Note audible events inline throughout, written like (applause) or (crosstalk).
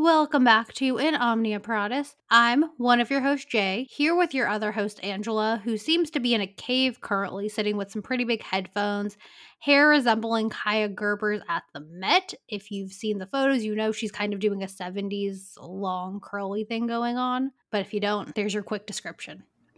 Welcome back to In Omnia Paratus. I'm one of your hosts, Jay, here with your other host, Angela, who seems to be in a cave currently, sitting with some pretty big headphones, hair resembling Kaia Gerber's at the Met. If you've seen the photos, you know she's kind of doing a 70s long curly thing going on. But if you don't, there's your quick description. (laughs)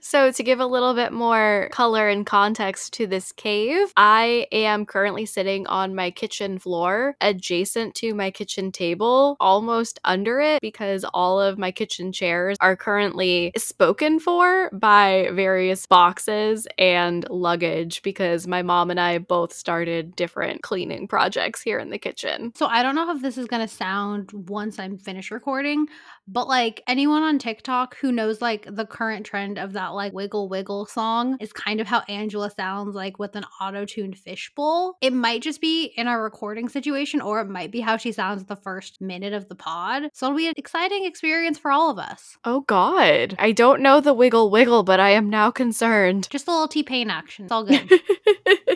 so, to give a little bit more color and context to this cave, I am currently sitting on my kitchen floor adjacent to my kitchen table, almost under it, because all of my kitchen chairs are currently spoken for by various boxes and luggage because my mom and I both started different cleaning projects here in the kitchen. So, I don't know if this is going to sound once I'm finished recording, but like anyone on TikTok who knows like the current trend of that like wiggle wiggle song is kind of how Angela sounds like with an auto-tuned fishbowl. It might just be in a recording situation or it might be how she sounds the first minute of the pod. So it'll be an exciting experience for all of us. Oh god. I don't know the wiggle wiggle, but I am now concerned. Just a little T-Pain action. It's all (laughs) good.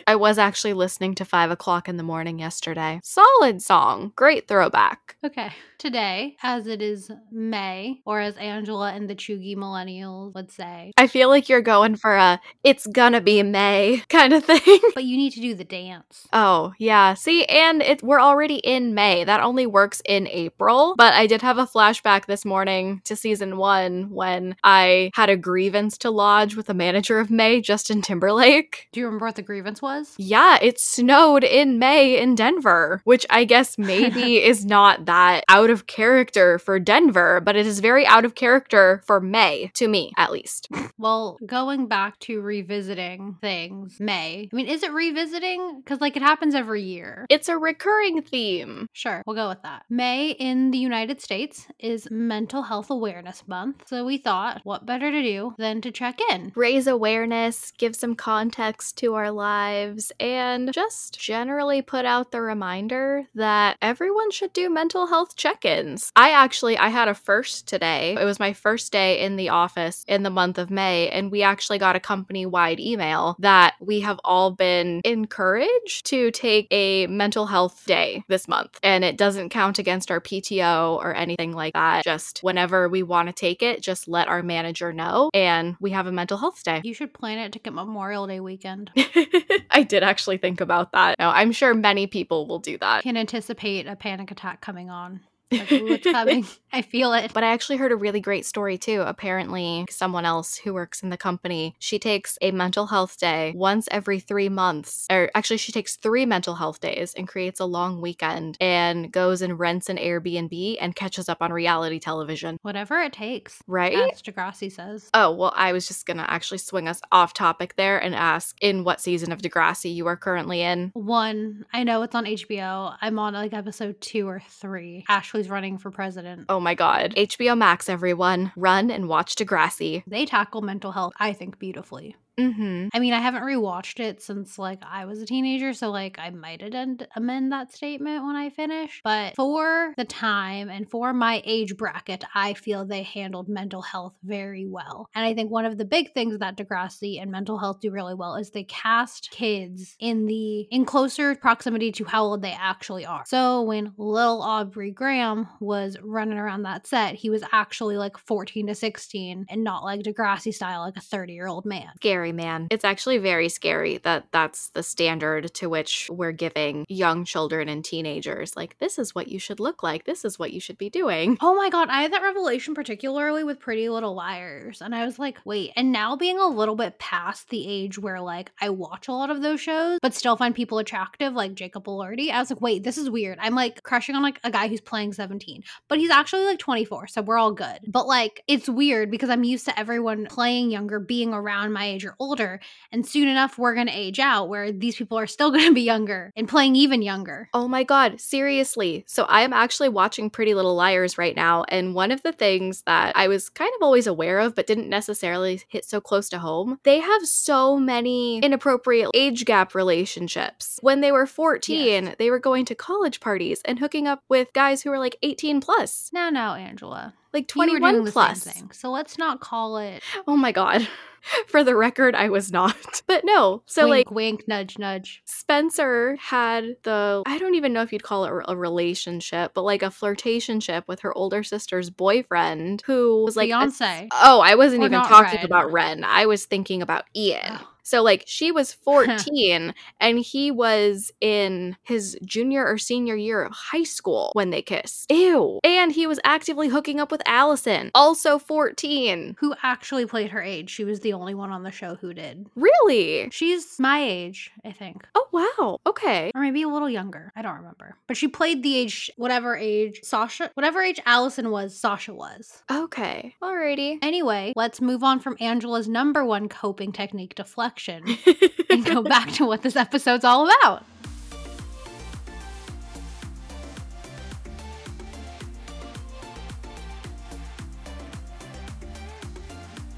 I was actually listening to five o'clock in the morning yesterday. Solid song. Great throwback. Okay. Today, as it is May, or as Angela and the Cheugy millennials would say. I feel like you're going for a it's gonna be May (laughs) kind of thing. But you need to do the dance. Oh, yeah. See, and it we're already in May. That only works in April. But I did have a flashback this morning to season one when I had a grievance to lodge with the manager of May, Justin Timberlake. Do you remember what the grievance was? Yeah, it snowed in May in Denver, which I guess (laughs) maybe is not that out of character for Denver, but it is very out of character for May, to me at least. (laughs) Well, going back to revisiting things, May. I mean, is it revisiting? Because, like, it happens every year. It's a recurring theme. Sure, we'll go with that. May in the United States is Mental Health Awareness Month. So we thought, what better to do than to check in? Raise awareness, give some context to our lives, and just generally put out the reminder that everyone should do mental health check-ins. I actually I had a first today. It was my first day in the office in the month of May, and we actually got a company-wide email that we have all been encouraged to take a mental health day this month. And it doesn't count against our PTO or anything like that. Just whenever we want to take it, just let our manager know and we have a mental health day. You should plan it to get Memorial Day weekend. (laughs) I did actually think about that. No, I'm sure many people will do that. Can anticipate a panic attack coming on. Like, ooh, it's coming. (laughs) I feel it. But I actually heard a really great story too. Apparently, someone else who works in the company, she takes a mental health day once every three months. Or actually, she takes three mental health days and creates a long weekend and goes and rents an Airbnb and catches up on reality television. Whatever it takes. Right? As Degrassi says. Oh, well, I was just going to actually swing us off topic there and ask in what season of Degrassi you are currently in. One, I know it's on HBO. I'm on like episode two or three. Ashley's running for president. Oh my god. HBO Max, everyone. Run and watch Degrassi. They tackle mental health, I think, beautifully. Mm-hmm. I mean, I haven't rewatched it since like I was a teenager, so like I might amend amend that statement when I finish. But for the time and for my age bracket, I feel they handled mental health very well. And I think one of the big things that Degrassi and mental health do really well is they cast kids in the in closer proximity to how old they actually are. So when little Aubrey Graham was running around that set, he was actually like 14 to 16 and not like Degrassi style, like a 30 year old man. Scary, man. It's actually very scary that that's the standard to which we're giving young children and teenagers. Like, this is what you should look like. This is what you should be doing. Oh my god, I had that revelation particularly with Pretty Little Liars. And I was like, wait, and now being a little bit past the age where like I watch a lot of those shows, but still find people attractive, like Jacob Elordi, I was like, wait, this is weird. I'm like crushing on like a guy who's playing 17, but he's actually like 24, so we're all good. But like it's weird because I'm used to everyone playing younger, being around my age or older, and soon enough we're gonna age out where these people are still (laughs) gonna be younger and playing even younger. Oh my God, seriously. So I am actually watching Pretty Little Liars right now. And one of the things that I was kind of always aware of, but didn't necessarily hit so close to home, they have so many inappropriate age gap relationships. When they were 14, Yes. they were going to college parties and hooking up with guys who were like 18 plus, No, no, Angela. Like You were 21 doing the plus. So let's not call it Oh my God. (laughs) For the record, I was not. (laughs) But no, so wink, like wink, nudge, nudge. Spencer had the I don't even know if you'd call it a relationship, but like a flirtationship with her older sister's boyfriend who was like a- Fiance. oh, I wasn't Or even talking Wren. about Wren. I was thinking about Ian. Oh. So like she was 14 and he was in his junior or senior year of high school when they kissed. Ew. And he was actively hooking up with Alison, also 14. Who actually played her age? She was the only one on the show who did. Really? She's my age, I think. Oh wow. Okay. Or maybe a little younger. I don't remember. But she played the age, whatever age Sasha, whatever age Alison was, Sasha was. Okay. Alrighty. Anyway, let's move on from Angela's number one coping technique, deflection, (laughs) and go back to what this episode's all about.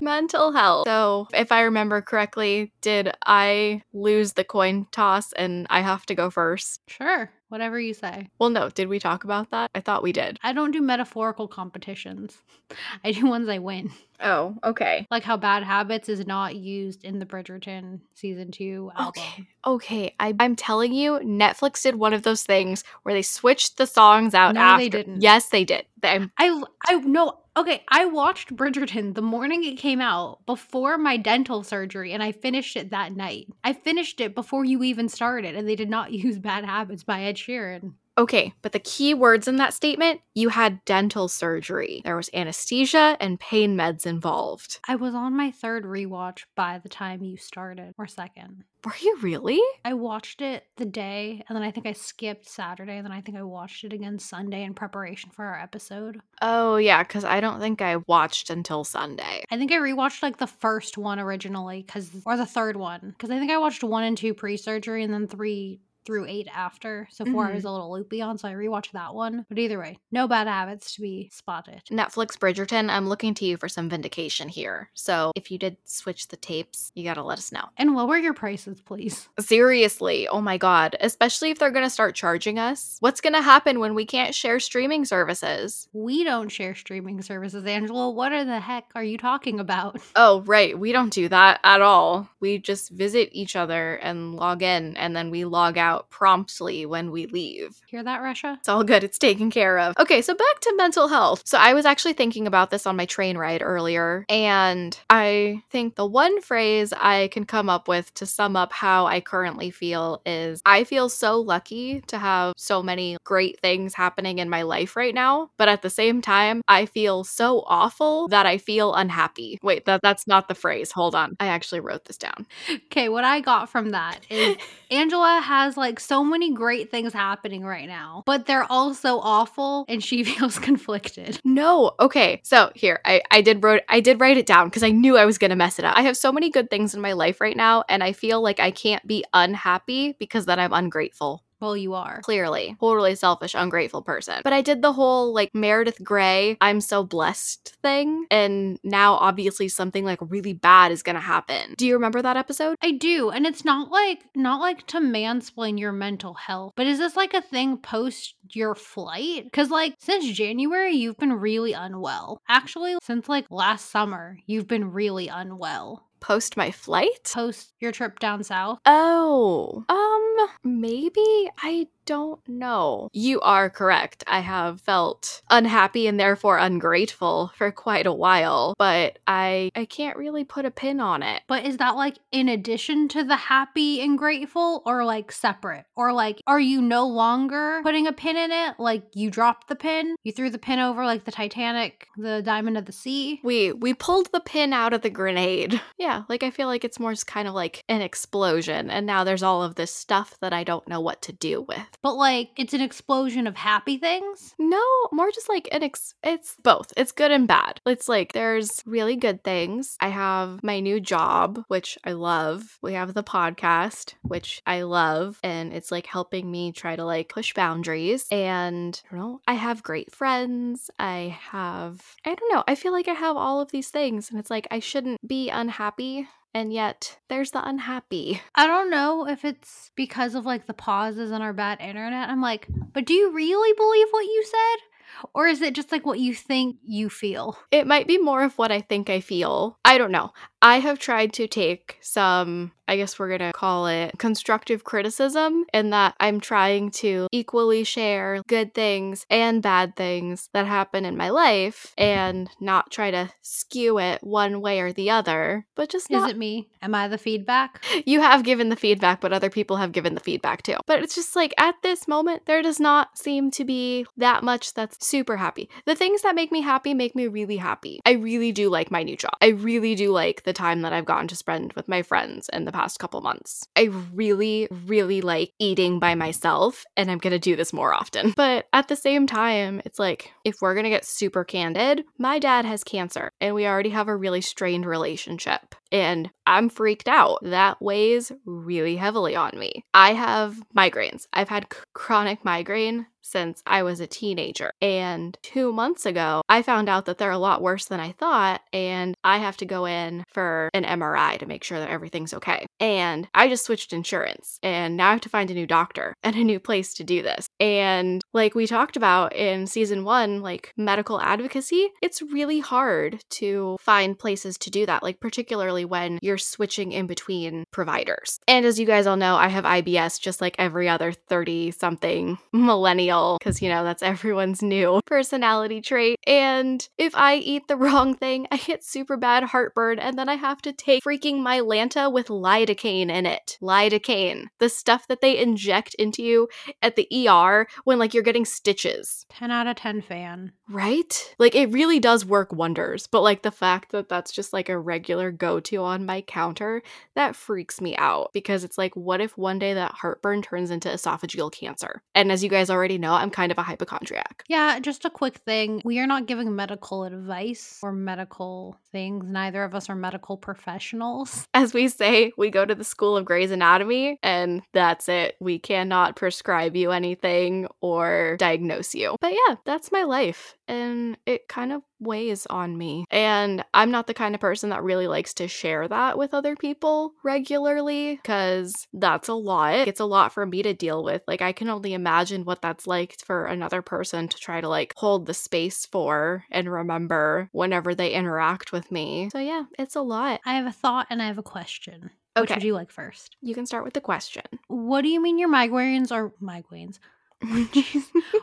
Mental health. So, if I remember correctly, did I lose the coin toss and I have to go first? Sure, whatever you say. Well, no, did we talk about that? I thought we did. I don't do metaphorical competitions. (laughs) I do ones I win. Oh, okay. Like how Bad Habits is not used in the Bridgerton season two album. Okay. Okay. I, I'm telling you, Netflix did one of those things where they switched the songs out No, after. they didn't. Yes, they did. They- I I no okay. I watched Bridgerton the morning it came out before my dental surgery, and I finished it that night. I finished it before you even started, and they did not (laughs) use "Bad Habits" by Ed Sheeran. Okay, but the key words in that statement you had dental surgery. There was anesthesia and pain meds involved. I was on my third rewatch by the time you started, or second. Were you really? I watched it the day, and then I think I skipped Saturday, and then I think I watched it again Sunday in preparation for our episode. Oh, yeah, because I don't think I watched until Sunday. I think I rewatched like the first one originally, because or the third one, because I think I watched one and two pre-surgery, and then three through eight after. So 4 I was mm-hmm. a little loopy on, so I rewatched that one. But either way, no bad habits to be spotted. Netflix Bridgerton, I'm looking to you for some vindication here. So if you did switch the tapes, you gotta let us know. And lower your prices, please. Seriously, oh my god. Especially if they're gonna start charging us. What's gonna happen when we can't share streaming services? We don't share streaming services, Angela. What are the heck are you talking about? (laughs) Oh, right. We don't do that at all. We just visit each other and log in, and then we log out promptly when we leave. Hear that, Russia? It's all good. It's taken care of. Okay, so back to mental health. So I was actually thinking about this on my train ride earlier, and I think the one phrase I can come up with to sum up how I currently feel is I feel so lucky to have so many great things happening in my life right now, but at the same time, I feel so awful that I feel unhappy. Wait, that that's not the phrase. Hold on. I actually wrote this down. Okay, what I got from that is (laughs) Angela has like so many great things happening right now, but they're all so awful and she (laughs) feels conflicted. No. Okay. So here, I, I did wrote I did write it down because I knew I was gonna mess it up. I have so many good things in my life right now, and I feel like I can't be unhappy because then I'm ungrateful. Well, you are. Clearly. Totally selfish, ungrateful person. But I did the whole like Meredith Grey, I'm so blessed thing. And now obviously something like really bad is gonna happen. Do you remember that episode? I do, and it's not like not like to mansplain your mental health, but is this like a thing post your flight? Because like since January, you've been really unwell. Actually, since like last summer, you've been really unwell. Post my flight? Post your trip down south. Oh, um, maybe I don't know. You are correct. I have felt unhappy and therefore ungrateful for quite a while, but I I can't really put a pin on it. But is that like in addition to the happy and grateful or like separate? Or like are you no longer putting a pin in it? Like you dropped the pin? You threw the pin over like the Titanic, the Diamond of the Sea? We we pulled the pin out of the grenade. (laughs) Yeah, like I feel like it's more just kind of like an explosion and now there's all of this stuff that I don't know what to do with. But like it's an explosion of happy things? No, more just like an ex- it's both. It's good and bad. It's like there's really good things. I have my new job, which I love. We have the podcast, which I love, and it's like helping me try to like push boundaries. And I don't know, I have great friends. I have I don't know. I feel like I have all of these things and it's like I shouldn't be unhappy. And yet, there's the unhappy. I don't know if it's because of like the pauses on our bad internet. I'm like, but do you really believe what you said? Or is it just like what you think you feel? It might be more of what I think I feel. I don't know. I have tried to take some I guess we're going to call it constructive criticism, in that I'm trying to equally share good things and bad things that happen in my life and not try to skew it one way or the other, but just Is it me? Am I the feedback? You have given the feedback, but other people have given the feedback too. But it's just like at this moment, there does not seem to be that much that's super happy. The things that make me happy make me really happy. I really do like my new job. I really do like the time that I've gotten to spend with my friends in the past couple months. I really, really like eating by myself, and I'm gonna do this more often. (laughs) But at the same time, it's like, if we're gonna get super candid, my dad has cancer, and we already have a really strained relationship. And I'm freaked out. That weighs really heavily on me. I have migraines. I've had chronic migraine since I was a teenager. And two months ago, I found out that they're a lot worse than I thought. And I have to go in for an MRI to make sure that everything's okay. And I just switched insurance. And now I have to find a new doctor (laughs) and a new place to do this. And like we talked about in season one, like medical advocacy, it's really hard to find places to do that, like particularly when you're switching in between providers. And as you guys all know, I have IBS just like every other 30 something (laughs) millennial, because you know, that's everyone's new (laughs) personality trait. And if I eat the (laughs) wrong thing, I get super bad heartburn, and then I have to take freaking Mylanta with lidocaine in it. Lidocaine, the stuff that they inject into you at the ER when like you're getting stitches. 10 out of 10 fan. Right? Like it really does work wonders, but like the fact that that's just like a regular go to on my counter, that freaks me out because it's like, what if one day that heartburn turns into esophageal cancer? And as you guys already know, I'm kind of a hypochondriac. Yeah, just a quick thing. We are not giving medical advice or medical things. Neither of us are medical professionals. (laughs) As we say, we go to the school of Grey's Anatomy and that's it. We cannot prescribe you anything or diagnose you. But yeah, that's my life. And it kind of weighs on me. And I'm not the kind of person that really likes to share that with other people regularly because that's a lot. It's a lot for me to deal with. Like, I can only imagine what that's like for another person to try to like hold the space for and remember whenever they interact with me. So, yeah, it's a lot. I have a thought and I have a question. Okay. Which would you like first? You can start with the question. What do you mean your migraines are migraines? (laughs)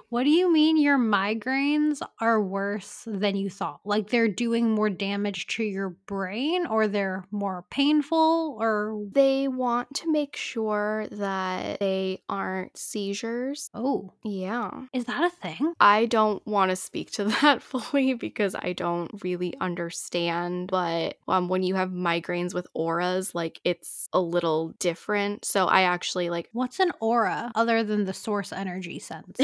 What do you mean your migraines are worse than you thought? Like they're doing more damage to your brain or they're more painful or they want to make sure that they aren't seizures. oh, Yeah. is that a thing? I don't want to speak to (laughs) that fully because I don't really understand. But um, when you have migraines with auras, like it's a little different. So I actually like What's an aura other than the source energy sense?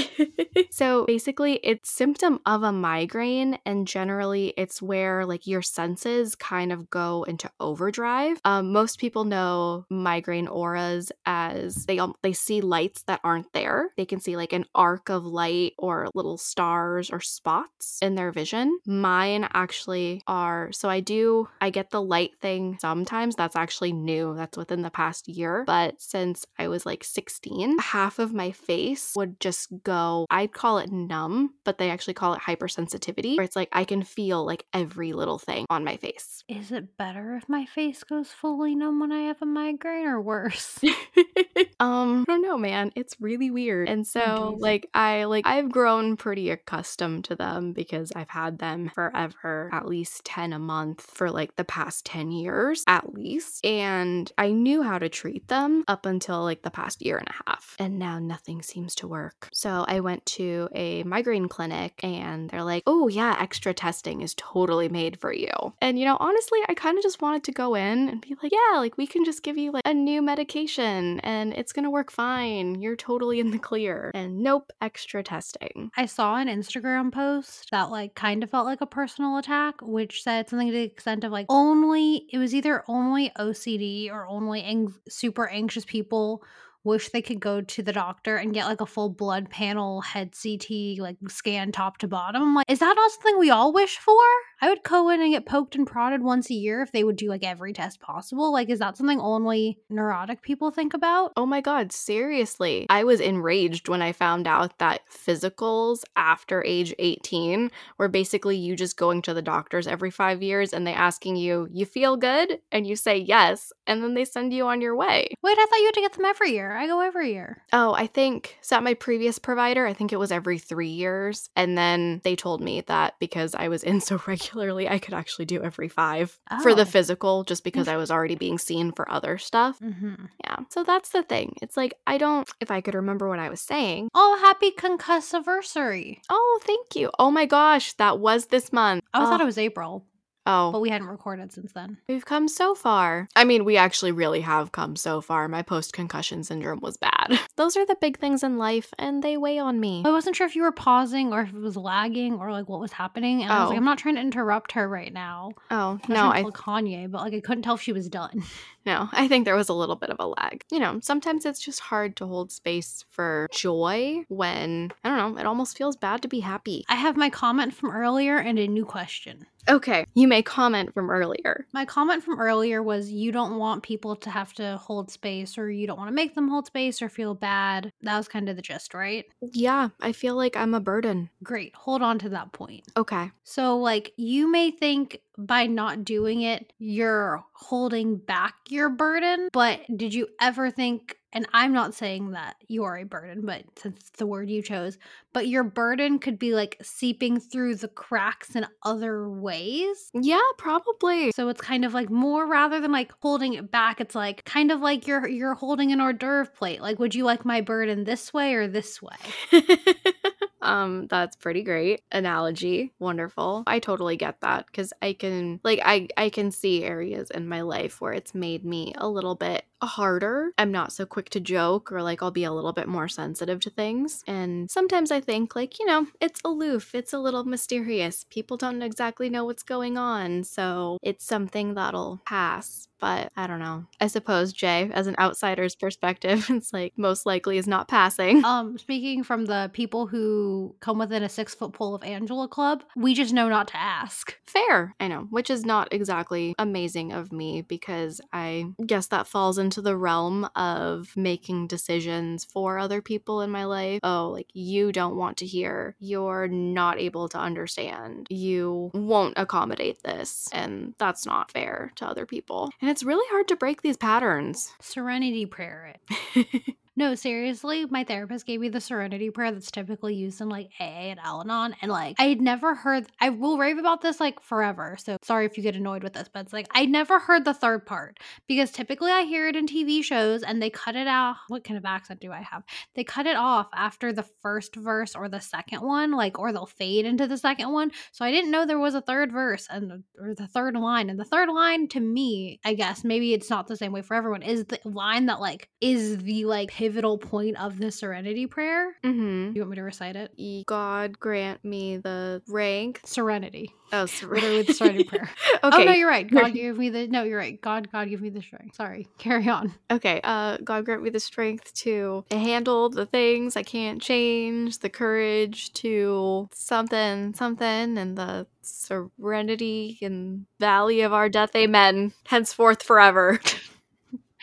so basically it's symptom of a migraine and generally it's where like your senses kind of go into overdrive. Um, most people know migraine auras as they um, they see lights that aren't there. They can see like an arc of light or little stars or spots in their vision. Mine actually are so i do i get the light thing sometimes. That's actually new. That's within the past year. But since i was like 16 half of my face would just go i'd call it numb but they actually call it hypersensitivity where it's like i can feel like every little thing on my face. Is it better if my face goes fully numb when I have a migraine or worse? (laughs) um i don't know man. It's really weird. And so like i like i've grown pretty accustomed to them because i've had them forever at least 10 a month for like the past 10 years at least. And i knew how to treat them up until like the past year and a half. And now nothing seems to work so i went to a migraine clinic and they're like oh yeah extra testing is totally made for you. And you know honestly i kind of just wanted to go in and be like yeah like we can just give you like a new medication and it's gonna work fine. You're totally in the clear. And nope extra testing. I saw an Instagram post that like kind of felt like a personal attack, which said something to the extent of like only it was either only OCD or only ang- super anxious people wish they could go to the doctor and get like a full blood panel head CT like scan top to bottom. I'm like, is that not something we all wish for? I would go in and get poked and prodded once a year if they would do like every test possible. Like, is that something only neurotic people think about? Oh my god, seriously. I was enraged when I found out that physicals after age 18 were basically you just going to the doctors every 5 years and they asking you, "You feel good?" and you say yes, and then they send you on your way. Wait, I thought you had to get them every year. I go every year. Oh, I think so at my previous provider, I think it was every 3 years, and then they told me that because I was in so (laughs) regularly, I could actually do every 5 for the Oh. physical just because I was already being seen for other stuff. Mm-hmm. Yeah. So that's the thing. It's like I don't if I could remember what I was saying. Oh, happy concussiversary. Oh, thank you. Oh my gosh, that was this month. I oh, thought it was April, oh, but we hadn't recorded since then. we've come so far. I mean, we actually really have come so far. My post concussion syndrome was bad. (laughs) Those are the big things in life, and they weigh on me. I wasn't sure if you were pausing or if it was lagging or like what was happening. And I was like, Oh. I'm not trying to interrupt her right now. Oh I no, trying to I pull Kanye, but like I couldn't tell if she was done. (laughs) no, I think there was a little bit of a lag. You know, sometimes it's just hard to hold space for joy when I don't know. It almost feels bad to be happy. I have my comment from earlier and a new question. Okay, you may comment from earlier. My comment from earlier was you don't want people to have to hold space or you don't want to make them hold space or feel bad. That was kind of the gist, right? Yeah, I feel like I'm a burden. Great. Hold on to that point. Okay. So, like, you may think by not doing it, you're holding back your burden, but did you ever think, and I'm not saying that you are a burden, but since it's the word you chose, but your burden could be like seeping through the cracks in other ways? Yeah, probably. So it's kind of like more rather than like holding it back, it's like kind of like you're you're holding an hors d'oeuvre plate. Like, would you like my burden this way or this way? (laughs) um that's pretty great analogy wonderful. I totally get that because i can like i i can see areas in my life where it's made me a little bit harder. I'm not so quick to joke or like i'll be a little bit more sensitive to things. And sometimes i think like you know it's aloof it's a little mysterious. People don't exactly know what's going on so it's something that'll pass but i don't know i suppose jay as an outsider's perspective (laughs) it's like most likely is not passing Um, speaking from the people who come within a six foot pole of Angela Club, we just know not to ask. Fair, I know, which is not exactly amazing of me because I guess that falls into the realm of making decisions for other people in my life. Oh, like you don't want to hear, you're not able to understand, you won't accommodate this, and that's not fair to other people. And it's really hard to break these patterns. Serenity prayer it. (laughs) No, seriously, my therapist gave me the serenity prayer that's typically used in like AA and Al Anon. And like, I had never heard, I will rave about this like forever. So sorry if you get annoyed with this, but it's like, I never heard the third part because typically I hear it in TV shows and they cut it out. What kind of accent do I have? They cut it off after the first verse or the second one, like, or they'll fade into the second one. So I didn't know there was a third verse and or the third line. And the third line to me, I guess, maybe it's not the same way for everyone, is the line that like is the like pivotal point of the serenity prayer. Mm-hmm. You want me to recite it? God grant me the rank. Serenity. Oh, Literally the serenity (laughs) prayer. okay. Oh no, you're right. God (laughs) give me the no, you're right. God, God give me the strength. Sorry. Carry on. Okay, uh, God grant me the strength to handle the things I can't change, the courage to something, something, and the serenity in valley of our death, amen. Henceforth forever. (laughs)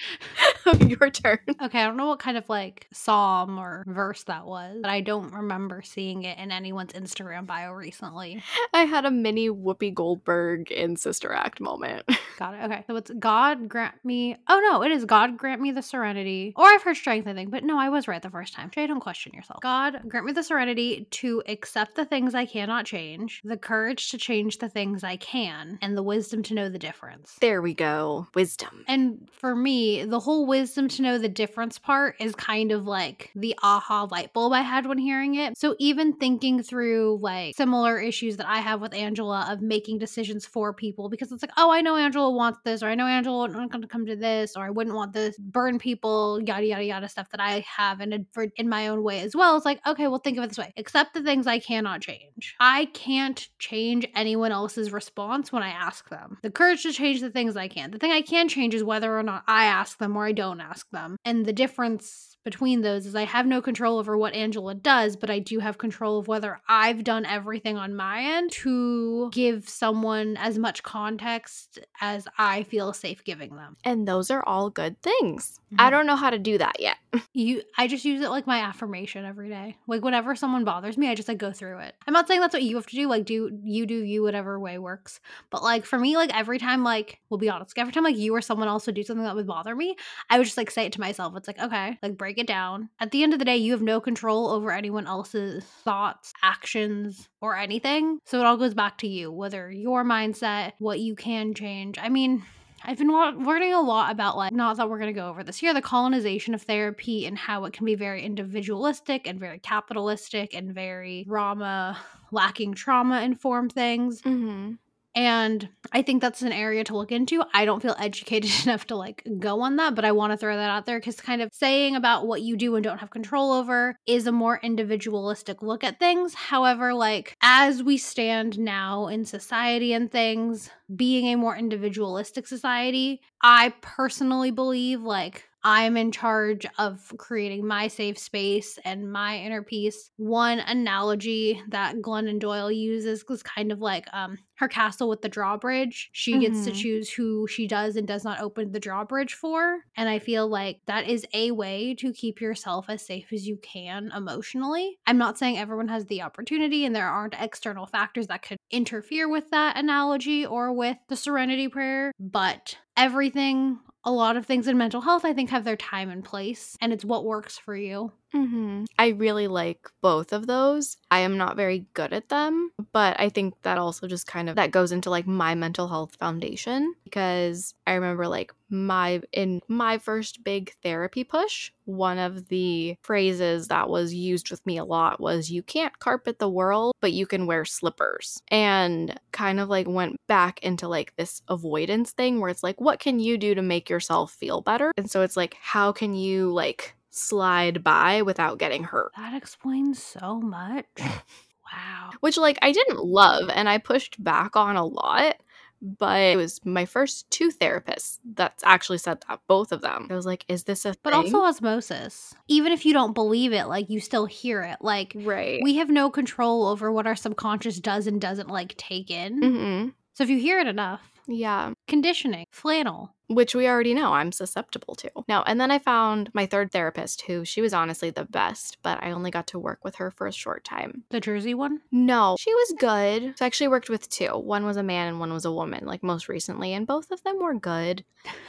(laughs) Your turn. Okay, I don't know what kind of like psalm or verse that was, but I don't remember seeing it in anyone's Instagram bio recently. (laughs) I had a mini Whoopi Goldberg in Sister Act moment. (laughs) Got it. Okay. So it's God grant me. Oh no, it is God grant me the serenity. Or I've heard strength, I think, but no, I was right the first time. Jay, don't question yourself. God grant me the serenity to accept the things I cannot change, the courage to change the things I can, and the wisdom to know the difference. There we go. Wisdom. And for me, the whole wisdom to know the difference part is kind of like the aha light bulb I had when hearing it. So even thinking through like similar issues that I have with Angela of making decisions for people because it's like, oh, I know Angela wants this, or I know Angela not going to come to this, or I wouldn't want this, burn people, yada yada yada stuff that I have in in my own way as well. It's like, okay, well think of it this way: accept the things I cannot change. I can't change anyone else's response when I ask them. The courage to change the things I can. The thing I can change is whether or not I ask them or I don't ask them. And the difference between those is I have no control over what Angela does, but I do have control of whether I've done everything on my end to give someone as much context as I feel safe giving them. And those are all good things. Mm-hmm. I don't know how to do that yet. (laughs) you I just use it like my affirmation every day. Like whenever someone bothers me, I just like go through it. I'm not saying that's what you have to do. Like do you do you whatever way works. But like for me, like every time like we'll be honest, every time like you or someone else would do something that would bother me, I would just like say it to myself. It's like, okay, like break it down. At the end of the day, you have no control over anyone else's thoughts, actions, or anything. So it all goes back to you, whether your mindset, what you can change. I mean, I've been learning a lot about, like, not that we're going to go over this here, the colonization of therapy and how it can be very individualistic and very capitalistic and very trauma, lacking trauma informed things. Mm-hmm. And I think that's an area to look into. I don't feel (laughs) educated (laughs) enough to like go on that, but I want to throw that out there because kind of saying about what you do and don't have control over is a more individualistic look at things. However, like as we stand now in society and things, being a more individualistic society, I personally believe like I'm in charge of creating my safe space and my inner peace. One analogy that Glennon Doyle uses was kind of like um, her castle with the drawbridge. She mm-hmm. gets to mm-hmm. choose who she does and does not open the drawbridge for. And I feel like that is a way to keep yourself as safe as you can emotionally. I'm not saying everyone has the opportunity and there aren't external factors that could interfere with that analogy or with the serenity prayer, but everything a lot of things in mental health, I think, have their time and place, and it's what works for you. Mm-hmm. I really like both of those. I am not very good at them, but I think that also just kind of that goes into like my mental health foundation because I remember like my in my first big therapy push, one of the phrases that was used with me a lot was you can't carpet the world, but you can wear slippers. And kind of like went back into like this avoidance thing where it's like what can you do to make yourself feel better? And so it's like how can you like slide by without getting hurt. That explains so much. (laughs) wow. Which, like, I didn't love and I pushed back on a lot, but it was my first two therapists that's actually said that, both of them. I was like, is this a But thing? also osmosis. Even if you don't believe it, like, you still hear it. Like, right. we have no control over what our subconscious does and doesn't, like, take in. Mm-hmm. So if you hear it enough, yeah. Conditioning, flannel. Which we already know I'm susceptible to. Now, and then I found my third therapist who she was honestly the best, but I only got to work with her for a short time. The Jersey one? No, she was good. So I actually worked with two. One was a man and one was a woman, like most recently, and both of them were good.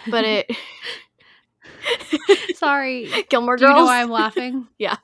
But it. (laughs) Sorry. (laughs) Gilmore Girls. Do you know why I'm laughing? (laughs) yeah.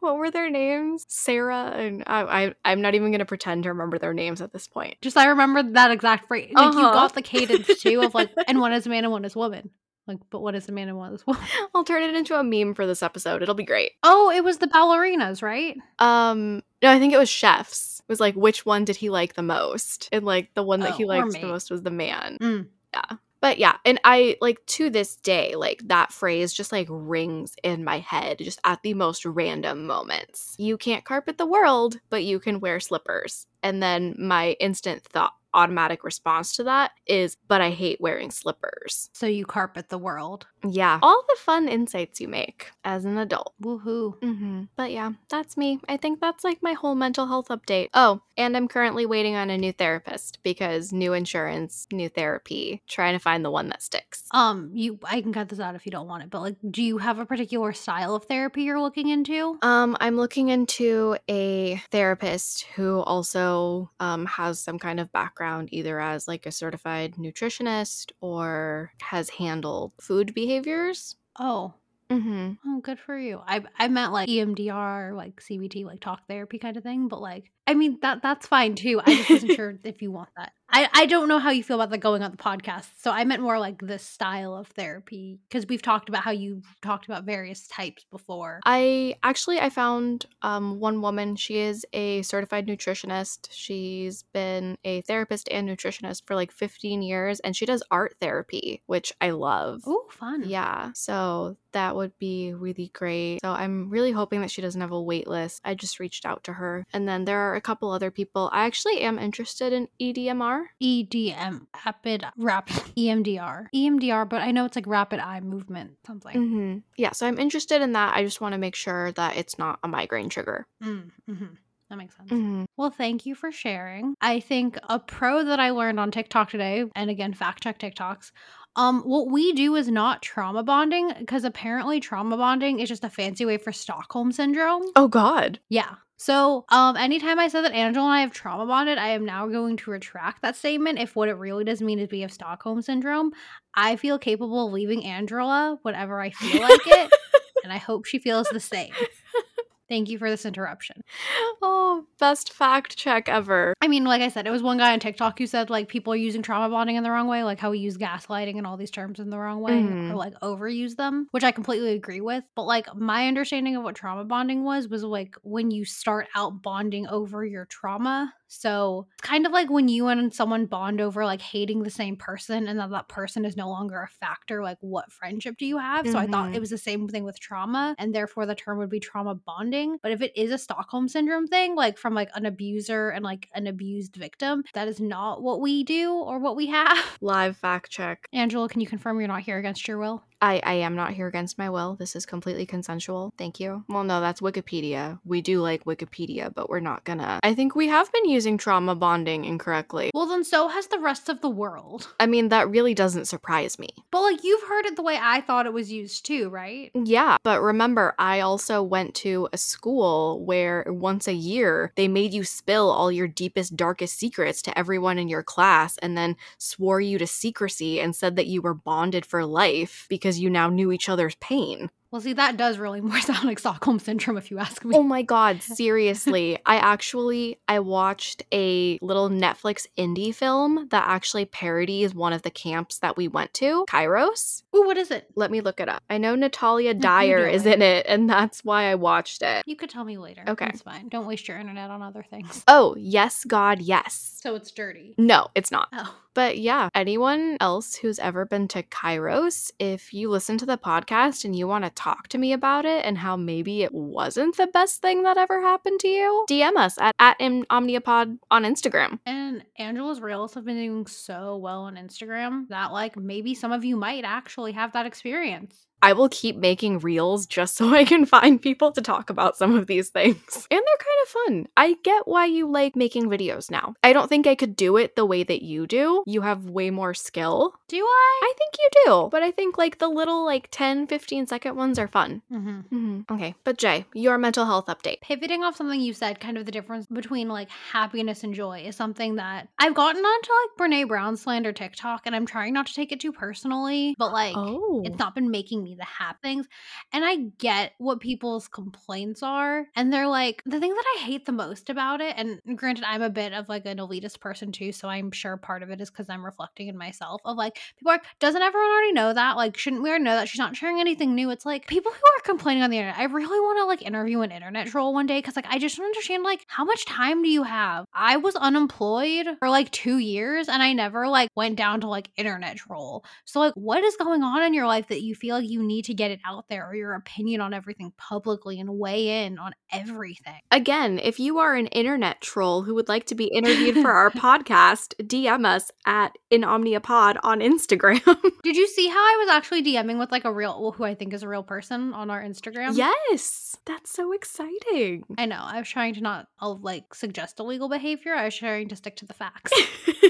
What were their names? Sarah and I, I am not even gonna pretend to remember their names at this point. Just I remember that exact phrase. Like uh-huh. you got the cadence too of like, and (laughs) one is a man and one is woman. Like, but what is a man and one is woman? (laughs) I'll turn it into a meme for this episode. It'll be great. Oh, it was the ballerinas, right? Um, no, I think it was chefs. It was like which one did he like the most, and like the one that oh, he liked the most was the man. Mm. Yeah. But yeah, and I like to this day, like that phrase just like rings in my head just at the most random moments. You can't carpet the world, but you can wear slippers. And then my instant thought automatic response to that is, but I hate wearing slippers. So you carpet the world. Yeah. All the fun insights you make as an adult. Woohoo. Mm-hmm. But yeah, that's me. I think that's like my whole mental health update. Oh, and I'm currently waiting on a new therapist because new insurance, new therapy, trying to find the one that sticks. Um, you I can cut this out if you don't want it, but like do you have a particular style of therapy you're looking into? Um, I'm looking into a therapist who also um has some kind of background background either as like a certified nutritionist or has handled food behaviors. Oh. Mm-hmm. Oh, good for you. I I meant like EMDR, like CBT, like talk therapy kind of thing. But like, I mean that that's fine too. I just wasn't (laughs) sure if you want that. I, I don't know how you feel about the going on the podcast. So I meant more like this style of therapy because we've talked about how you talked about various types before. I actually I found um, one woman. She is a certified nutritionist. She's been a therapist and nutritionist for like 15 years, and she does art therapy, which I love. Oh, fun! Yeah, so that would be really great. So I'm really hoping that she doesn't have a wait list. I just reached out to her, and then there are a couple other people. I actually am interested in EDMR? EDM, rapid, rapid, EMDR. EMDR, but I know it's like rapid eye movement, something. Mm-hmm. Yeah, so I'm interested in that. I just want to make sure that it's not a migraine trigger. Mm, hmm That makes sense. Mm-hmm. Well, thank you for sharing. I think a pro that I learned on TikTok today, and again, fact check TikToks. Um, what we do is not trauma bonding because apparently trauma bonding is just a fancy way for Stockholm syndrome. Oh, God. Yeah. So, um, anytime I said that Angela and I have trauma bonded, I am now going to retract that statement. If what it really does mean is we have Stockholm syndrome, I feel capable of leaving Angela whenever I feel like it, and I hope she feels the same. Thank you for this interruption. Oh, best fact check ever. I mean, like I said, it was one guy on TikTok who said like people are using trauma bonding in the wrong way, like how we use gaslighting and all these terms in the wrong way, Mhm. or like overuse them, which I completely agree with. But like my understanding of what trauma bonding was was like when you start out bonding over your trauma. So it's kind of like when you and someone bond over like hating the same person and that that person is no longer a factor. Like, what friendship do you have? So I thought it mm-hmm. was the same thing with trauma, and therefore the term would be trauma bonding. But if it is a Stockholm syndrome thing, like from like an abuser and like an abused victim, that is not what we do or what we have. Live fact check. Angela, can you confirm you're not here against your will? I, I am not here against my will. This is completely consensual. Thank you. Well, no, that's Wikipedia. We do like Wikipedia, but we're not gonna. I think we have been using trauma bonding incorrectly. Well, then so has the rest of the world. I mean, that really doesn't surprise me. But like you've heard it the way I thought it was used too, right? Yeah, but remember, I also went to a school where once a year they made you spill all your deepest, darkest secrets to everyone in your class and then swore you to secrecy and said that you were bonded for life because you now knew each other's pain. Well, see, that does really (laughs) more sound like Stockholm syndrome if you ask me. Oh my god, (laughs) seriously. I actually I watched a little Netflix indie film that actually parodies one of the camps that we went to, Kairos. Ooh, what is it? Let me look it up. I know Natalia Dyer is in it and that's why I watched it. You could tell me later. Okay. It's fine. Don't waste your internet on other things. Oh, yes god, yes. So it's dirty. No, it's not. Oh. But yeah, anyone else who's ever been to Kairos, if you listen to the podcast and you want to talk to me about it and how maybe it wasn't the best thing that ever happened to you, DM us at, at Omniapod on Instagram. And Angela's Reels have been doing so well on Instagram that, like, maybe some of you might actually have that experience. I will keep making reels just (laughs) so I can find people to talk about some of these things. (laughs) And they're kind of fun. I get why you like making videos now. I don't think I could do it the way that you do. You have way more skill. Do I? I think you do. But I think like the little like 10, 15 second ones are fun. Mm-hmm. hmm Okay. But Jay, your mental health update. Pivoting off something you said, kind of the difference between like happiness and joy is something that I've gotten onto like Brene Brown slander TikTok, and I'm trying not to take it too personally, but like oh. it's not been making me the happy things. And I get what people's complaints are. And they're like, the thing that I hate the most about it, and granted, I'm a bit of like an elitist person too. So I'm sure part of it is because I'm reflecting in myself of like, people like, doesn't everyone already know that? Like, shouldn't we already know that she's not sharing anything new? It's like people who are complaining on the internet. I really want to like interview an internet troll one day because like I just don't understand like how much time do you have? I was unemployed for like two years and I never like went down to like internet troll. So like what is going on in your life that you feel like you need to get it out there or your opinion on everything publicly and weigh in on everything? Again, if you are an internet troll who would like to be interviewed for our (laughs) podcast, DM us at InOmniaPod on Instagram. (laughs) Did you see how I was actually DMing with like a real, well, who I think is a real person on our Instagram? yes, that's so exciting. I know. I was trying to not uh, like suggest illegal behavior. I was trying to stick to the facts. (laughs)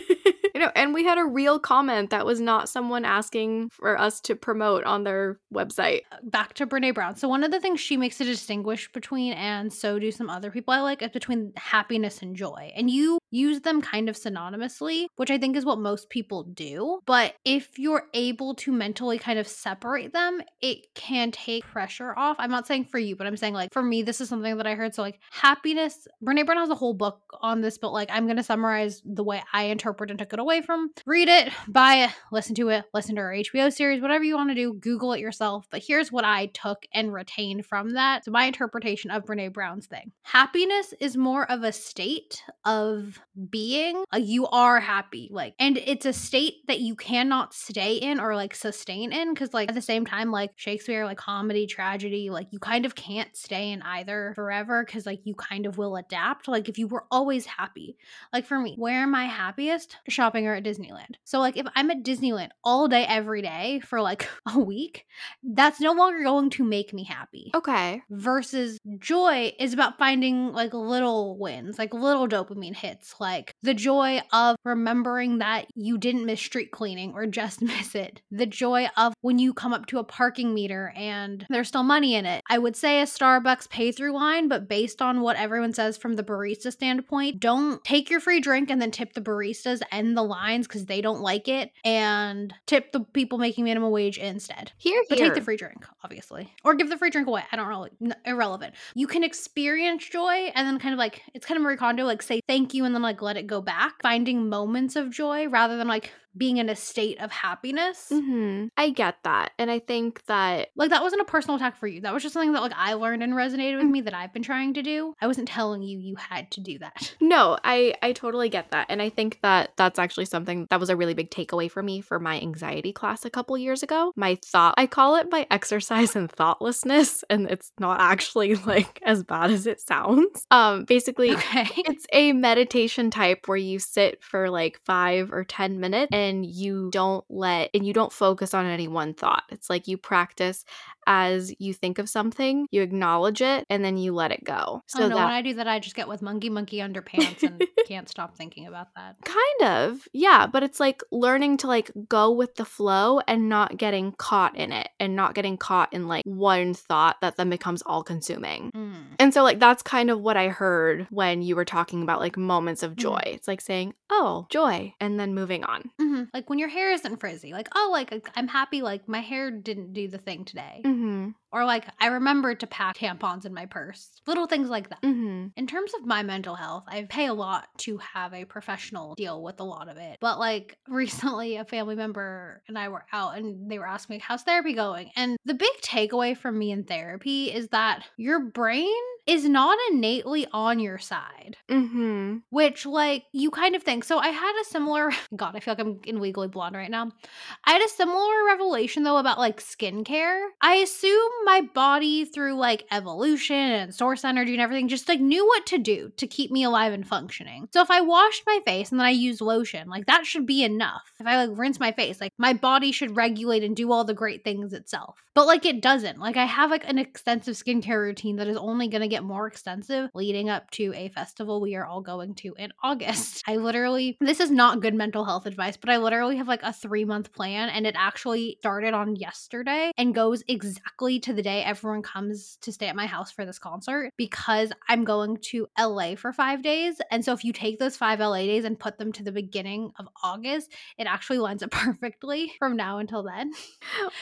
you know, and we had a real comment that was not someone asking for us to promote on their website. Back to Brene Brown. So one of the things she makes to distinguish between, and so do some other people I like, is between happiness and joy. And you use them kind of synonymously, which I think is what most people do. But if you're able to mentally kind of separate them, it can take pressure off. I'm not saying for you, but I'm saying like for me, this is something that I heard. So like happiness, Brene Brown has a whole book on this, but like I'm gonna summarize the way I interpret and took it away from. Read it, buy it, listen to it, listen to her HBO series, whatever you want to do, Google it yourself. But here's what I took and retained from that. So my interpretation of Brene Brown's thing. Happiness is more of a state of being, like you are happy. Like, and it's a state that you cannot stay in or like sustain in. Cause, like, at the same time, like Shakespeare, like comedy, tragedy, like you kind of can't stay in either forever. Cause, like, you kind of will adapt. Like, if you were always happy, like for me, where am I happiest? Shopping or at Disneyland. So, like, if I'm at Disneyland all day, every day for like (laughs) a week, that's no longer going to make me happy. Okay. Versus joy is about finding like little wins, like little dopamine hits, like the joy of remembering that you didn't miss street cleaning or just (laughs) miss it. The joy of when you come up to a parking meter and there's still money in it. I would say a Starbucks pay through line, but based on what everyone says from the barista standpoint, don't take your free drink and then tip the baristas and the lines because they don't like it and tip the people making minimum wage instead. Here, But here. take the free drink, obviously. Or give the free drink away. I don't know. n- Irrelevant. You can experience joy and then kind of like, it's kind of Marie Kondo, like say thank you and then like let it go back. Finding moments of joy rather than like being in a state of happiness. hmm I get that. And I think that Like that wasn't a personal attack for you. That was just something that like I learned and resonated with Mm. me that I've been trying to do. I wasn't telling you you had to do that. (laughs) No, I I totally get that. And I think that that's actually something that was a really big takeaway for me for my anxiety class a couple years ago. My thought I call it my exercise in thoughtlessness and it's not actually like as bad as it sounds. Um basically Okay. it's a meditation type where you sit for like 5 or 10 minutes and you don't let and you don't focus on any one thought. It's like you practice as you think of something, you acknowledge it and then you let it go. So oh no, when I do that, I just get with monkey monkey underpants and (laughs) can't stop thinking about that. Kind of. Yeah, but it's like learning to like go with the flow and not getting caught in it and not getting caught in like one thought that then becomes all consuming. Mm. And so like that's kind of what I heard when you were talking about like moments of joy. It's like saying, "Oh, joy," and then moving on. hmm Like when your hair isn't frizzy, like oh, like I'm happy, like my hair didn't do the thing today, Mhm. Or like I remember to pack tampons in my purse. Little things like that. Mhm. In terms of my mental health, I pay a lot to have a professional deal with a lot of it. But like (laughs) recently, a family member and I were out and they were asking me, How's therapy going? And the big takeaway from me in therapy is that your brain is not innately on your side, Mhm. which like you kind of think. So I had a similar, (laughs) God, I feel like I'm in Legally Blonde right now. I had a similar revelation though about like skincare. I assume my body through like evolution and source energy and everything just like knew what to do to keep me alive and functioning. So if I washed my face and then I used lotion, like that should be enough. If I like rinse my face, like my body should regulate and do all the great things itself. But like it doesn't. Like I have like an extensive skincare routine that is only going to get more extensive leading up to a festival we are all going to in (laughs) August. I literally, this is not good mental health advice, but I literally have like a three month plan and it actually started on yesterday and goes exactly to the day everyone comes to stay at my house for this concert because I'm going to LA for five days. And so if you take those five LA days and put them to the beginning of August, it actually lines up (laughs) perfectly from now until then. (laughs)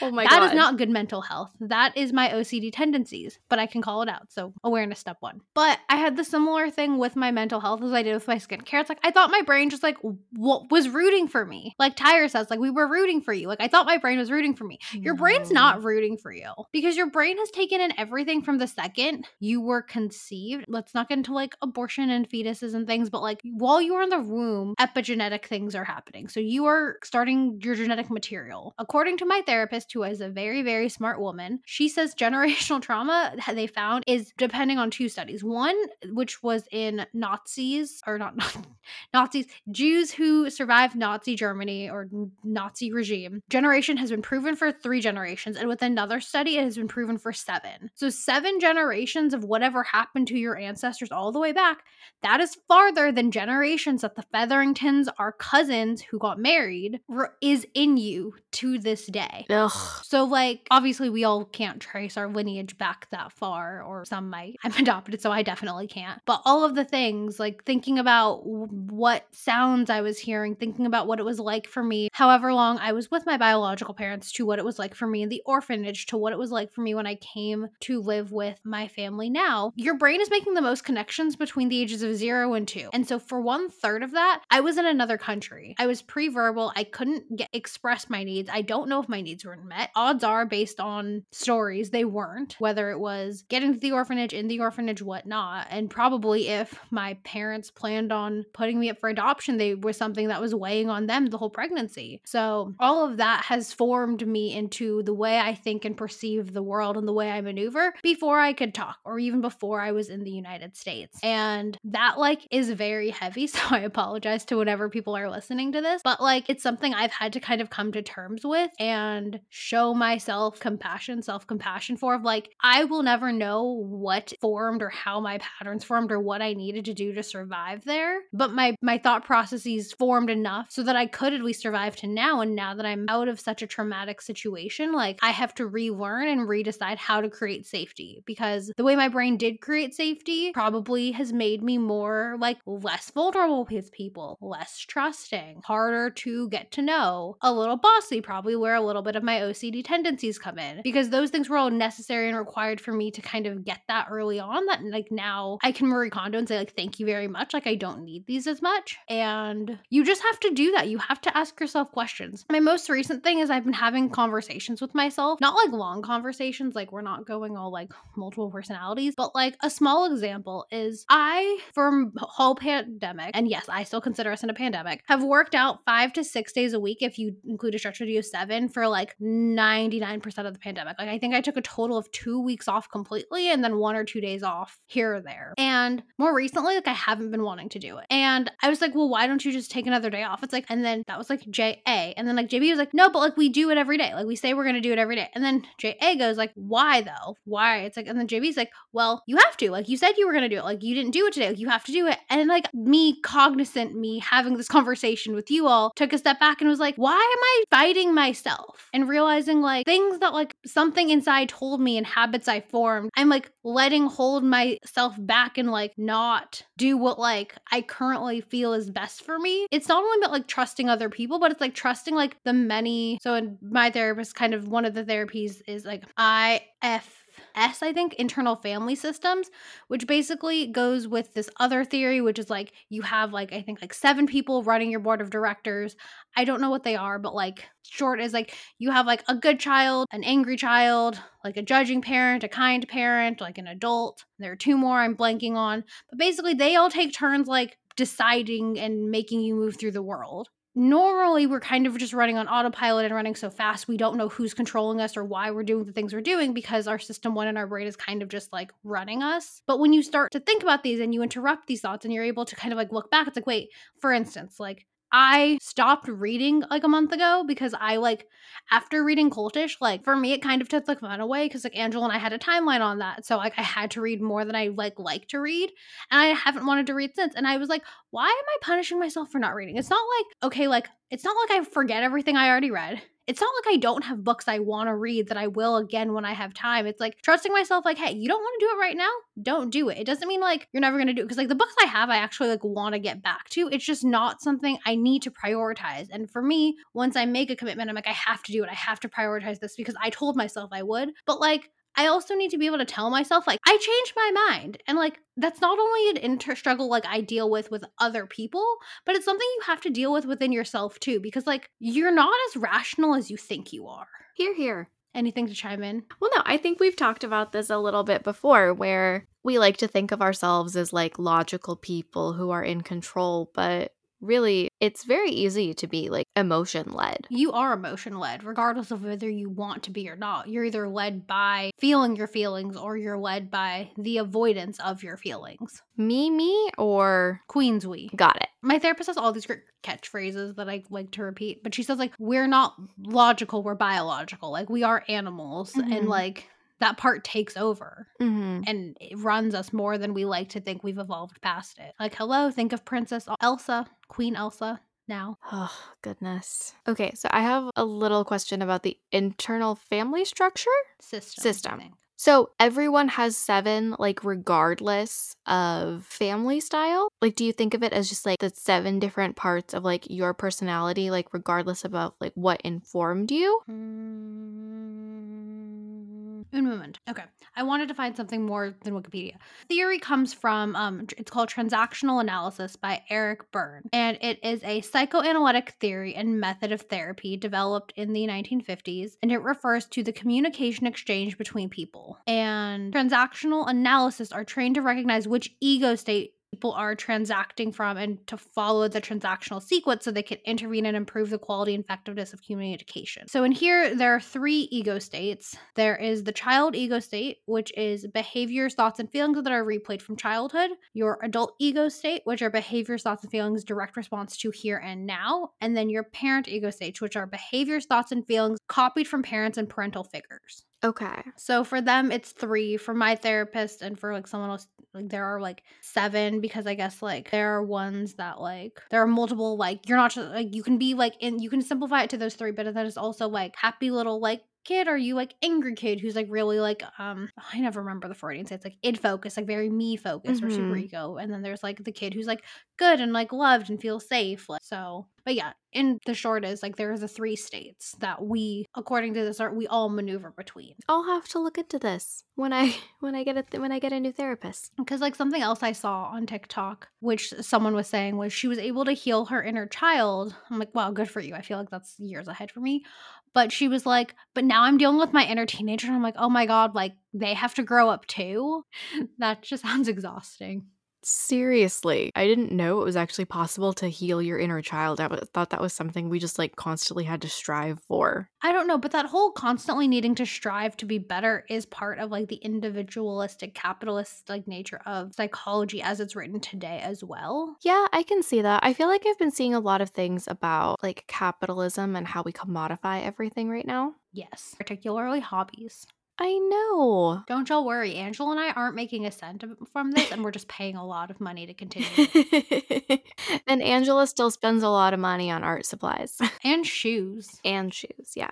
Oh my That god. That is not good mental health. That is my OCD tendencies, but I can call it out. So, awareness step one. But I had the similar thing with my mental health as I did with my skincare. It's like I thought my brain just like what was rooting for me. Like Tyra says, like we were rooting for you. Like I thought my brain was rooting for me. Your brain's mm. not rooting for you because your brain has taken in everything from the second you were conceived. Let's not get into like abortion and fetuses and things, but like while you are in the womb, epigenetic things are happening. So you are starting your genetic material. According to my therapist, who is a very, very smart woman, she says generational (laughs) trauma they found is depending on two studies. One, which was in Nazis or not (laughs) Nazis, Jews who survived Nazi Germany or Nazi regime. Generation has been proven for three generations, and with another study, it has been proven for seven. So, seven generations of whatever happened to your ancestors all the way back, that is farther than generations that the Featheringtons, our cousins who got married, is in you to this day. Ugh. So, like, obviously, we all can't trace our lineage back that far, or some might. (laughs) I'm adopted, so I definitely can't. But all of the things, like thinking about what sounds I was hearing, thinking about what it was like for me, however long I was with my biological parents, to what it was like for me in the orphanage, to what it was like for me when I came to live with my family now, your brain is making the most connections between the ages of zero and two. And so, for one third of that, I was in another country. I was pre verbal. I couldn't get, express my needs. I don't know if my needs were met. Odds are, based on stories, they weren't, whether it was getting to the orphanage, in the orphanage, whatnot. And probably if my parents planned on putting me up for adoption, they was something that was weighing on them the whole pregnancy. So all of that has formed me into the way I think and perceive the world and the way I maneuver before I could talk or even before I was in the United States. And that like is very heavy. (laughs) So I apologize to whenever people are listening to this, but like it's something I've had to kind of come to terms with and show myself compassion, self compassion for of like, I will never know what formed or how my patterns formed or what I needed to do to survive there. But my my thought processes formed enough so that I could at least survive to now. And now that I'm out of such a traumatic situation, like I have to relearn and redecide how to create safety because the way my brain did create safety probably has made me more like less vulnerable with people, less trusting, harder to get to know, a little bossy, probably where a little bit of my OCD tendencies come in because those things were all necessary and required for me to kind of get that early on that like now I can Marie Kondo and say like thank you very much like I don't need these as much. And you just have to do that. You have to ask yourself questions. My most recent thing is I've been having conversations with myself not like long conversations like we're not going all like (laughs) multiple personalities but like a small example is I for whole pandemic and yes I still consider us in a pandemic have worked out five to six days a week if you include a stretch video seven for like 99% of the pandemic like I think I took a total of two weeks off completely and then one or two days off here or there. And more recently, like I haven't been wanting to do it. And I was like, well, why don't you just take another day off? It's like, and then that was like JA. And then like JB was like, no, but like we do it every day. Like we say we're going to do it every day. And then JA goes like, why though? Why? It's like, and then JB's like, well, you have to. Like you said you were going to do it. Like you didn't do it today. Like you have to do it. And like me cognizant, me having this conversation with you all took a step back and was like, why am I fighting myself? And realizing like things that like something inside told me and habits I formed, I'm like letting hold myself back and like not do what like I currently feel is best for me. It's not only about like trusting other people, but it's like trusting like the many. So in my therapist, kind of one of the therapies is like IF I think, internal family systems, which basically goes with this other theory, which is like you have like, I think, like seven people running your board of directors. I don't know what they are, but like short is like you have like a good child, an angry child, like a judging parent, a kind parent, like an adult. There are two more I'm blanking on, but basically they all take turns like deciding and making you move through the world normally we're kind of just running on autopilot and running so fast we don't know who's controlling us or why we're doing the things we're doing because our system one in our brain is kind of just like running us. But when you start to think about these and you interrupt these thoughts and you're able to kind of like look back it's like wait for instance like I stopped reading like a month ago because I like after reading Cultish, like for me it kind of took the fun away because like Angela and I had a timeline on that. So like I had to read more than I like like to read. And I haven't wanted to read since. And I was like, why am I punishing myself for not reading? It's not like, okay, like it's not like I forget everything I already read it's not like I don't have books I want to read that I will again when I have time. It's like trusting myself, like, hey, you don't want to do it right now? Don't do it. It doesn't mean like you're never going to do it. Cause like the books I have, I actually like want to get back to. It's just not something I need to prioritize. And for me, once I make a commitment, I'm like, I have to do it. I have to prioritize this because I told myself I would. But like, I also need to be able to tell myself, like, I changed my mind. And like, that's not only an inter struggle like I deal with with other people, but it's something you have to deal with within yourself too, because like, you're not as rational as you think you are. Hear, hear. Anything to chime in? Well, no, I think we've talked about this a little bit before where we like to think of ourselves as like logical people who are in control, but really it's very easy to be like emotion led. You are emotion led, regardless of whether you want to be or not. You're either led by feeling your feelings or you're led by the avoidance of your feelings. Me, me, or Queens we. Got it. My therapist has all these great catchphrases that I like to repeat, but she says, like, we're not logical, we're biological. Like, we are animals. Mm-hmm. And, like, that part takes over mm-hmm. and it runs us more than we like to think we've evolved past it. Like, hello, think of Princess Elsa, Queen Elsa now. Oh, goodness. Okay, so I have a little question about the internal family structure system. System. So everyone has seven, like, regardless of family style. Like, do you think of it as just like the seven different parts of like your personality, like, regardless about like what informed you? Mm-hmm. Moment. Okay. I wanted to find something more than Wikipedia. Theory comes from, um, it's called Transactional Analysis by Eric Berne. And it is a psychoanalytic theory and method of therapy developed in the 1950s. And it refers to the communication exchange between people. And transactional analysis are trained to recognize which ego state people are transacting from and to follow the transactional sequence so they can intervene and improve the quality and effectiveness of communication. So, in here, there are three ego states there is the child ego state, which is behaviors, thoughts, and feelings that are replayed from childhood, your adult ego state, which are behaviors, thoughts, and feelings direct response to here and now, and then your parent ego states, which are behaviors, thoughts, and feelings copied from parents and parental figures. Okay. So for them, it's three. For my therapist and for like someone else, like there are like seven because I guess like there are ones that like there are multiple like you're not just like you can be like in you can simplify it to those three, but then it's also like happy little like kid are you like angry kid who's like really like um I never remember the Freudian say it's like id focus like very me focused or super Mhm. ego and then there's like the kid who's like good and like loved and feels safe like so but yeah in the short is like there are the three states that we according to this art we all maneuver between I'll have to look into this when I (laughs) when I get a th- when I get a new therapist. because like something else I saw on TikTok, which someone was saying was she was able to heal her inner child. I'm like, wow, good for you. I feel like that's years ahead for me. But she was like, but now I'm dealing with my inner teenager. And I'm like, oh my God, like they have to grow up too. (laughs) that just sounds exhausting. Seriously, I didn't know it was actually possible to heal your inner child. I thought that was something we just like constantly had to strive for. I don't know, but that whole constantly needing to strive to be better is part of like the individualistic capitalist like nature of psychology as it's written today as well. Yeah, I can see that. I feel like I've been seeing a lot of things about like capitalism and how we commodify everything right now. Yes, particularly hobbies. I know. Don't y'all worry. Angela and I aren't making a cent from this, and we're just paying a lot of money to continue. and (laughs) Angela still spends a lot of money on art supplies (laughs) and shoes and shoes. Yeah.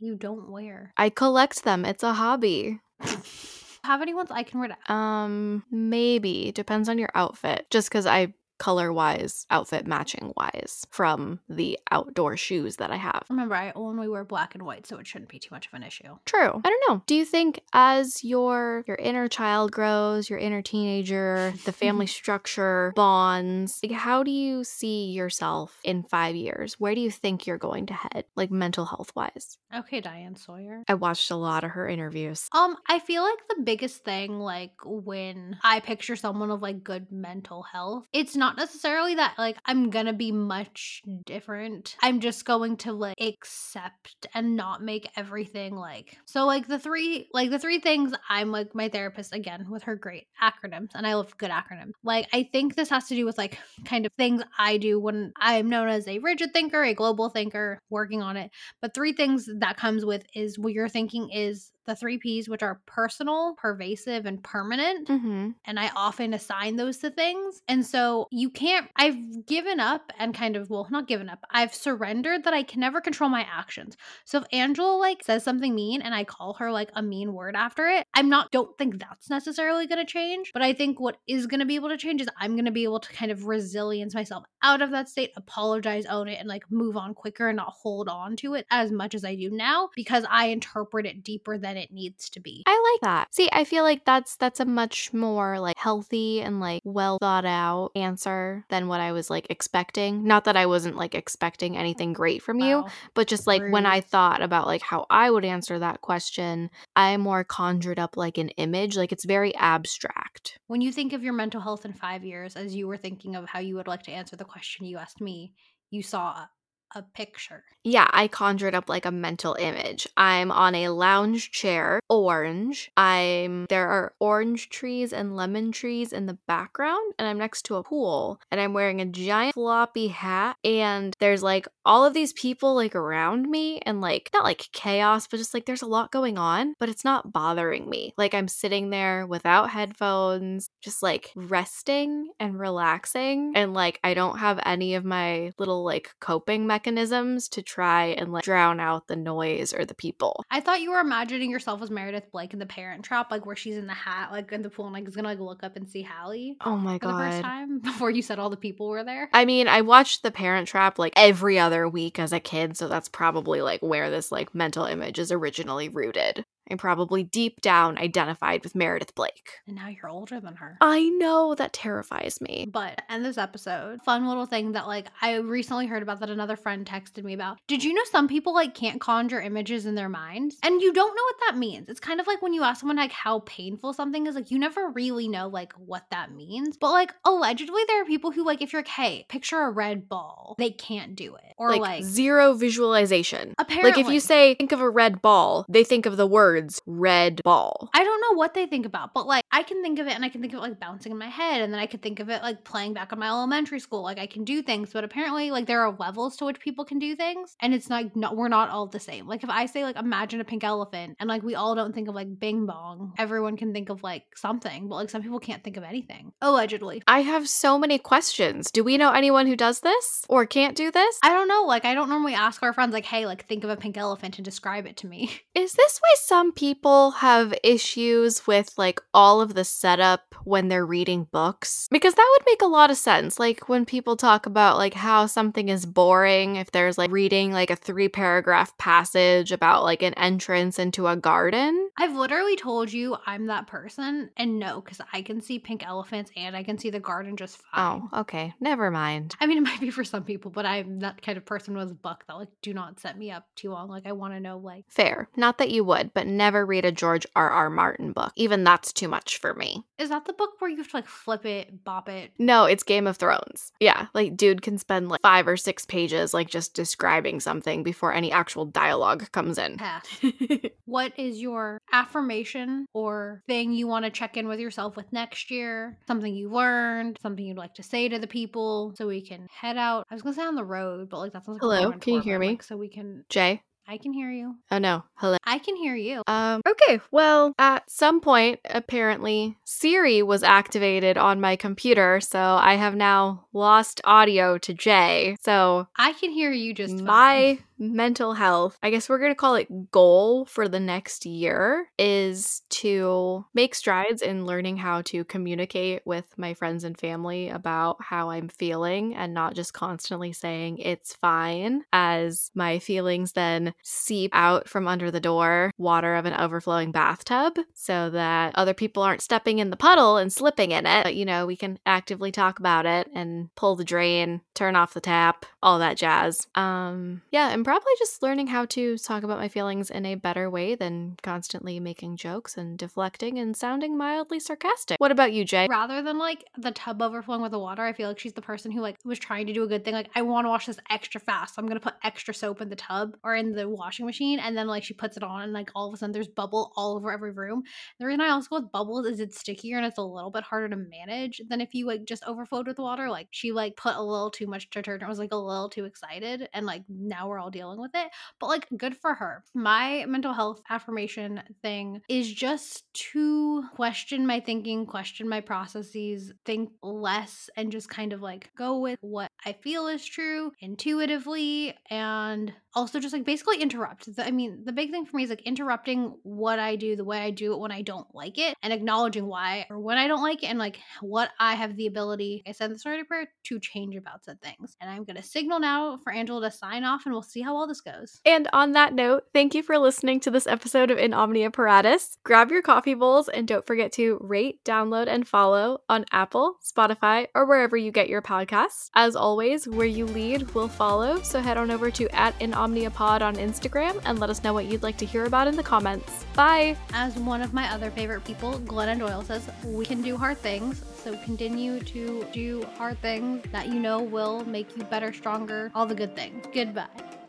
you don't wear. I collect them. It's a hobby. (laughs) Have any ones I can wear? Um, maybe depends on your outfit. Just because I color wise, outfit matching wise from the outdoor shoes that I have. Remember, I only wear black and white, so it shouldn't be too much of an issue. True. I don't know. Do you think as your your inner child grows, your inner teenager, the family (laughs) structure bonds, like how do you see yourself in 5 years? Where do you think you're going to head like mental health wise? Okay, Diane Sawyer. I watched a lot of her interviews. Um, I feel like the biggest thing, like when I picture someone of like good mental health, it's not necessarily that like I'm gonna be much different. I'm just going to like accept and not make everything like so like the three like the three things I'm like my therapist again with her great acronyms and I love good acronyms. Like I think this has to do with like kind of things I do when I'm known as a rigid thinker, a global thinker, working on it. But three things that comes with is what you're thinking is the three P's, which are personal, pervasive, and permanent. Mhm. And I often assign those to things. And so you can't, I've given up and kind of, well, not given up, I've surrendered that I can never control my actions. So if Angela like says something mean and I call her like a mean word after it, I'm not, don't think that's necessarily going to change. But I think what is going to be able to change is I'm going to be able to kind of resilience myself out of that state, apologize, own it, and like move on quicker and not hold on to it as much as I do now because I interpret it deeper than it needs to be. I like that. See, I feel like that's that's a much more like healthy and like well thought out answer than what I was like expecting. Not that I wasn't like expecting anything great from you, but just like when I thought about like how I would answer that question, I more conjured up like an image, like it's very abstract. When you think of your mental health in five years, as you were thinking of how you would like to answer the question you asked me, you saw a, picture. Yeah, I conjured up like a mental image. I'm on a lounge chair, orange. I'm there are orange trees and lemon trees in the background, and I'm next to a pool, and I'm wearing a giant floppy hat, and there's like all of these people like around me, and like not like chaos, but just like there's a lot going on, but it's not bothering me. Like I'm sitting there without headphones, just like resting and relaxing, and like I don't have any of my little like coping mechanisms to try and like drown out the noise or the people. I thought you were imagining yourself as Meredith Blake in the Parent Trap, like where she's in the hat, like in the pool, and like is gonna like look up and see Hallie Oh my for the first god. time (laughs) before you said all the people were there. I mean, I watched The Parent Trap like every other week as a kid, so that's probably like where this like mental image is originally rooted. I probably deep down identified with Meredith Blake. And now you're older than her. I know that terrifies me. But end this episode, fun little thing that like I recently heard about that another friend texted me about. Did you know some people like can't conjure images in their minds? And you don't know what that means. It's kind of like when you ask someone like how painful something is, like you never really know like what that means. But like allegedly there are people who like if you're like, hey, picture a red ball, they can't do it. Or like, like, zero visualization. apparently Like if you say think of a red ball, they think of the red ball. I don't know what they think about, but like I can think of it and I can think of it like bouncing in my head and then I could think of it like playing back on my elementary school. Like I can do things, but apparently like there are levels to which people can do things and it's like not we're not all the same. Like if I say like imagine a pink elephant and like we all don't think of like bing bong, everyone can think of like something, but like some people can't think of anything. Allegedly. I have so many questions. Do we know anyone who does this or can't do this? I don't know, like I don't normally ask our friends like, hey, like think of a pink elephant and describe it to me. Is this why some people have issues with like all of the setup when they're reading books? Because that would make a lot of sense. Like when people talk about like how something is boring if there's like reading like a three paragraph passage about like an entrance into a garden. I've literally told you I'm that person, and no, because I can see pink elephants and I can see the garden just oh, fine. Oh, okay. Never mind. I mean, it might be for some people, but I'm that kind of person with a book that like do not set me up too long. Like I want to know like Fair. Not that you would, but never read a George R. R. Martin book. Even that's too much for me. is that the book where you have to like flip it, bop it? No, it's Game of Thrones. Yeah, like dude can spend like five or six pages like just describing something before any actual dialogue comes in. Pass. (laughs) what is your affirmation or thing you want to check in with yourself with next year? Something you learned, something you'd like to say to the people so we can head out. I was gonna say on the road, but like that sounds like Hello, going can you hear me? like, so we can. Jay? I can hear you. Oh no, hello. I can hear you. Um, okay, well, at some point, apparently, Siri was activated on my computer, so I have now lost audio to Jay. So, I can hear you just fine. Mental health, I guess we're going to call it goal for the next year, is to make strides in learning how to communicate with my friends and family about how I'm feeling and not just constantly saying it's fine, as my feelings then seep out from under the door, water of an overflowing bathtub, so that other people aren't stepping in the puddle and slipping in it. But, you know, we can actively talk about it and pull the drain, turn off the tap, all that jazz. Um, yeah, and probably just learning how to talk about my feelings in a better way than constantly making jokes and deflecting and sounding mildly sarcastic. What about you, Jay? rather than like the tub overflowing with the water, I feel like she's the person who like was trying to do a good thing. Like, I want to wash this extra fast. So I'm gonna put extra soap in the tub or in the washing machine, and then like she puts it on, and like all of a sudden there's bubble all over every room. The reason I also go with bubbles is it's stickier and it's a little bit harder to manage than if you like just overflowed with water. Like she like put a little too much detergent, was like a little too excited, and like now we're all dealing with it. But like good for her. My mental health affirmation thing is just to question my thinking, question my processes, think less, and just kind of like go with what I feel is true intuitively, and also just like basically interrupt. The- I mean, the big thing for me is like interrupting what I do, the way I do it when I don't like it, and acknowledging why or when I don't like it, and like what I have the ability, I said in the story prayer, to change about said things. And I'm gonna signal now for Angela to sign off, and we'll see how all this goes. And on that note, thank you for listening to this episode of In Omnia Paratus. Grab your coffee bowls and don't forget to rate, download, and follow on Apple, Spotify, or wherever you get your podcasts. As always, where you lead, we'll follow. So head on over to at In Omnia Pod on Instagram and let us know what you'd like to hear about in the comments. Bye! As one of my other favorite people, Glennon Doyle says, we can do hard things. So continue to do hard things that you know will make you better, stronger, all the good things. Goodbye.